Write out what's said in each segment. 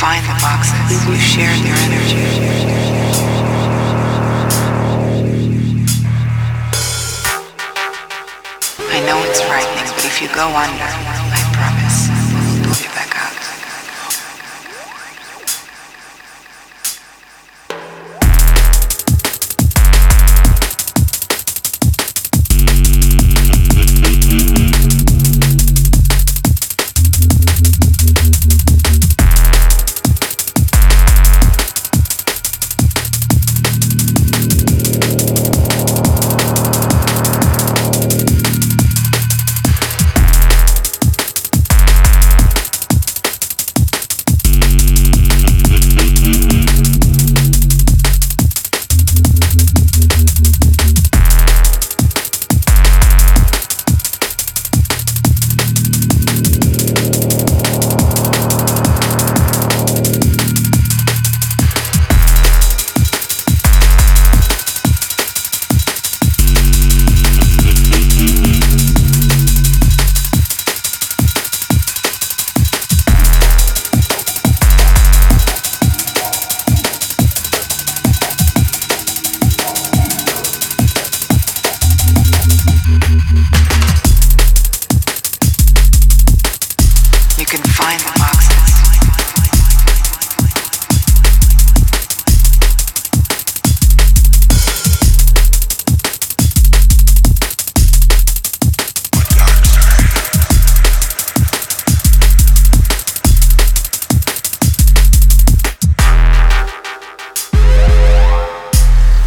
find the boxes You share their energy. I know it's frightening, but if you go under,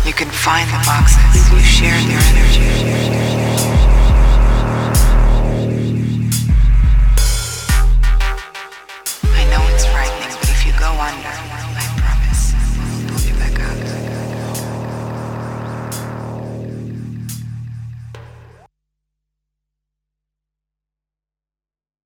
You can find the boxes. You share their energy.